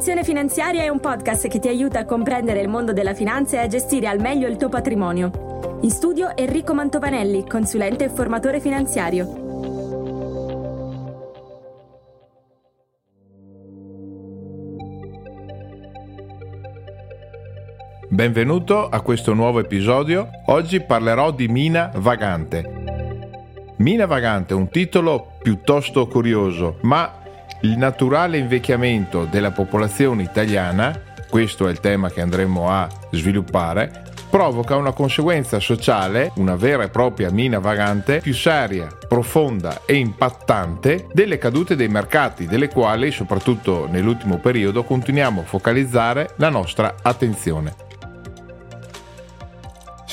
Educazione finanziaria è un podcast che ti aiuta a comprendere il mondo della finanza e a gestire al meglio il tuo patrimonio. In studio Enrico Mantovanelli, consulente e formatore finanziario. Benvenuto a questo nuovo episodio. Oggi parlerò di Mina Vagante. Mina Vagante è un titolo piuttosto curioso, ma il naturale invecchiamento della popolazione italiana, questo è il tema che andremo a sviluppare, provoca una conseguenza sociale, una vera e propria mina vagante, più seria, profonda e impattante delle cadute dei mercati, delle quali, soprattutto nell'ultimo periodo, continuiamo a focalizzare la nostra attenzione.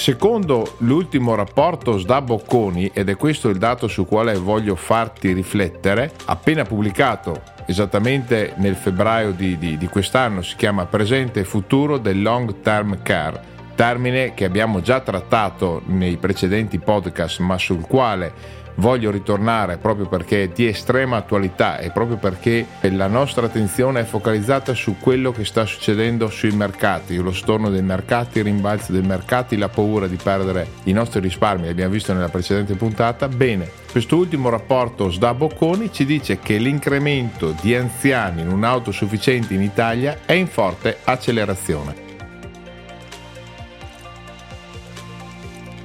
Secondo l'ultimo rapporto SDA Bocconi, ed è questo il dato su quale voglio farti riflettere, appena pubblicato esattamente nel febbraio di, di, di quest'anno, si chiama Presente e Futuro del Long Term Care, termine che abbiamo già trattato nei precedenti podcast, ma sul quale voglio ritornare proprio perché è di estrema attualità e proprio perché la nostra attenzione è focalizzata su quello che sta succedendo sui mercati, lo storno dei mercati, il rimbalzo dei mercati, la paura di perdere i nostri risparmi, l'abbiamo visto nella precedente puntata. Bene, questo ultimo rapporto SDA Bocconi ci dice che l'incremento di anziani non autosufficienti in Italia è in forte accelerazione.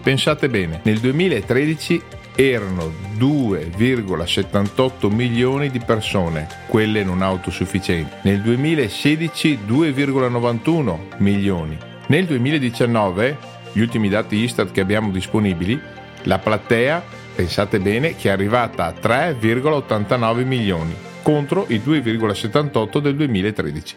Pensate bene, nel 2013 erano 2,78 milioni di persone, quelle non autosufficienti. Nel 2016 2,91 milioni. Nel 2019, gli ultimi dati Istat che abbiamo disponibili, la platea, pensate bene, che è arrivata a 3,89 milioni contro i 2,78 del 2013.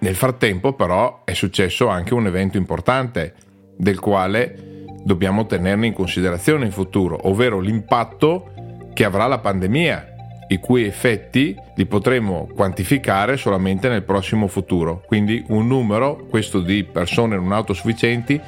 Nel frattempo però è successo anche un evento importante del quale dobbiamo tenerne in considerazione in futuro, ovvero l'impatto che avrà la pandemia, i cui effetti li potremo quantificare solamente nel prossimo futuro. Quindi un numero, questo di persone non autosufficienti,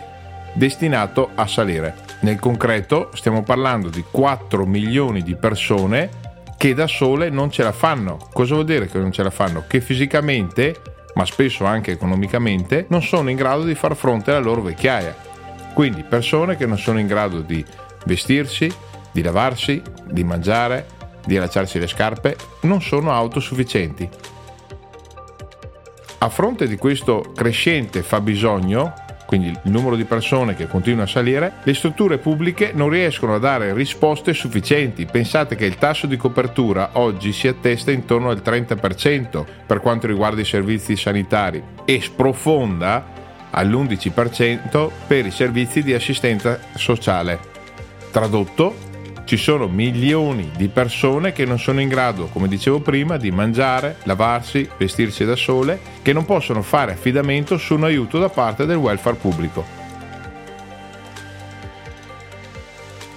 destinato a salire. Nel concreto stiamo parlando di 4 milioni di persone che da sole non ce la fanno. Cosa vuol dire che non ce la fanno? Che fisicamente, ma spesso anche economicamente, non sono in grado di far fronte alla loro vecchiaia. Quindi persone che non sono in grado di vestirsi, di lavarsi, di mangiare, di allacciarsi le scarpe, non sono autosufficienti. A fronte di questo crescente fabbisogno, quindi il numero di persone che continua a salire, le strutture pubbliche non riescono a dare risposte sufficienti. Pensate che il tasso di copertura oggi si attesta intorno al 30% per quanto riguarda i servizi sanitari e sprofonda all'11% per i servizi di assistenza sociale. Tradotto, ci sono milioni di persone che non sono in grado, come dicevo prima, di mangiare, lavarsi, vestirsi da sole, che non possono fare affidamento su un aiuto da parte del welfare pubblico.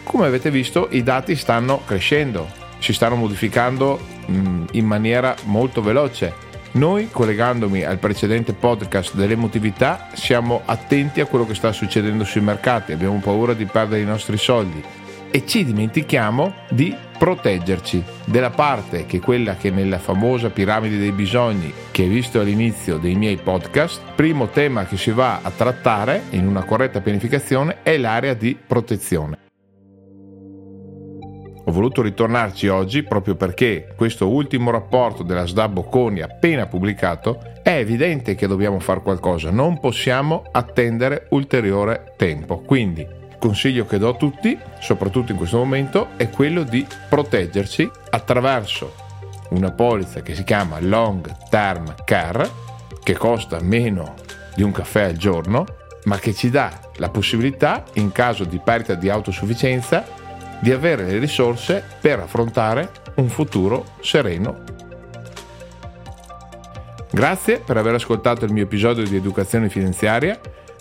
Come avete visto, i dati stanno crescendo, si stanno modificando mm, in maniera molto veloce noi, collegandomi al precedente podcast dell'emotività, siamo attenti a quello che sta succedendo sui mercati, abbiamo paura di perdere i nostri soldi e ci dimentichiamo di proteggerci della parte che è quella che nella famosa piramide dei bisogni che hai visto all'inizio dei miei podcast, primo tema che si va a trattare in una corretta pianificazione è l'area di protezione. Voluto ritornarci oggi proprio perché questo ultimo rapporto della SDA Bocconi appena pubblicato è evidente che dobbiamo fare qualcosa, non possiamo attendere ulteriore tempo. Quindi il consiglio che do a tutti, soprattutto in questo momento, è quello di proteggerci attraverso una polizza che si chiama Long Term Care, che costa meno di un caffè al giorno, ma che ci dà la possibilità, in caso di perdita di autosufficienza, di avere le risorse per affrontare un futuro sereno. Grazie per aver ascoltato il mio episodio di educazione finanziaria.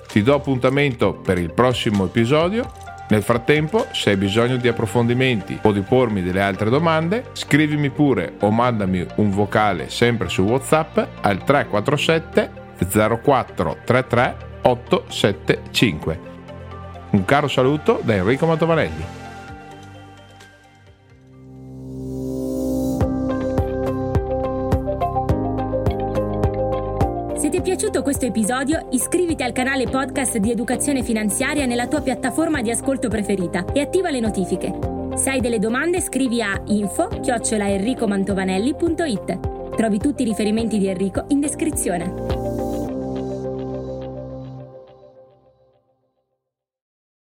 Ti do appuntamento per il prossimo episodio. Nel frattempo, se hai bisogno di approfondimenti o di pormi delle altre domande, scrivimi pure o mandami un vocale sempre su WhatsApp al 347 0433 875. Un caro saluto da Enrico Mantovanelli. Piaciuto questo episodio, iscriviti al canale podcast di educazione finanziaria nella tua piattaforma di ascolto preferita e attiva le notifiche. Se hai delle domande scrivi a info-enricomantovanelli.it. Trovi tutti i riferimenti di Enrico in descrizione.